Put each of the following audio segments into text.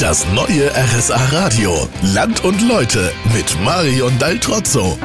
Das neue RSA Radio. Land und Leute mit Marion Daltrozzo.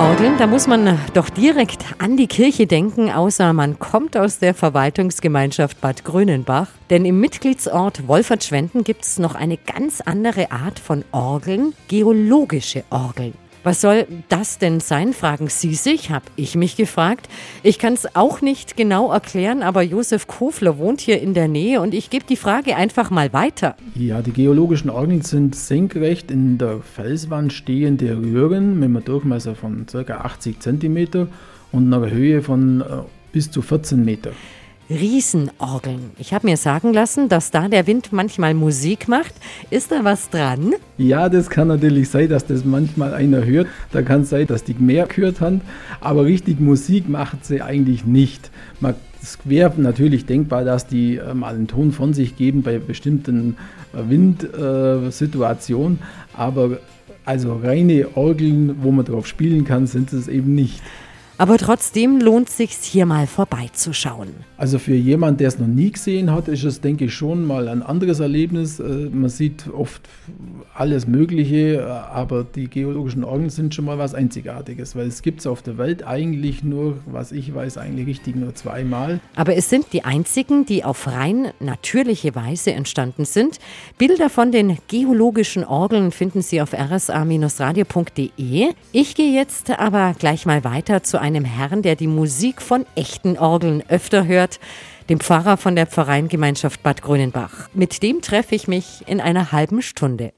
Orgeln, da muss man doch direkt an die Kirche denken, außer man kommt aus der Verwaltungsgemeinschaft Bad Grönenbach. Denn im Mitgliedsort Wolfertschwenden gibt es noch eine ganz andere Art von Orgeln, geologische Orgeln. Was soll das denn sein, fragen Sie sich, habe ich mich gefragt. Ich kann es auch nicht genau erklären, aber Josef Kofler wohnt hier in der Nähe und ich gebe die Frage einfach mal weiter. Ja, die geologischen Orgeln sind senkrecht in der Felswand stehende Röhren mit einem Durchmesser von ca. 80 cm und einer Höhe von äh, bis zu 14 Meter. Riesenorgeln. Ich habe mir sagen lassen, dass da der Wind manchmal Musik macht. Ist da was dran? Ja, das kann natürlich sein, dass das manchmal einer hört. Da kann es sein, dass die mehr gehört haben, aber richtig Musik macht sie eigentlich nicht. es wäre natürlich denkbar, dass die äh, mal einen Ton von sich geben bei bestimmten äh, Windsituationen, aber also reine Orgeln, wo man drauf spielen kann, sind es eben nicht. Aber trotzdem lohnt es sich hier mal vorbeizuschauen. Also für jemanden, der es noch nie gesehen hat, ist es, denke ich, schon mal ein anderes Erlebnis. Äh, man sieht oft alles Mögliche, äh, aber die geologischen Orgeln sind schon mal was Einzigartiges, weil es gibt es auf der Welt eigentlich nur, was ich weiß, eigentlich richtig nur zweimal. Aber es sind die einzigen, die auf rein natürliche Weise entstanden sind. Bilder von den geologischen Orgeln finden Sie auf rsa-radio.de. Ich gehe jetzt aber gleich mal weiter zu einem Herrn, der die Musik von echten Orgeln öfter hört, dem Pfarrer von der Pfarreiengemeinschaft Bad Grönenbach. Mit dem treffe ich mich in einer halben Stunde.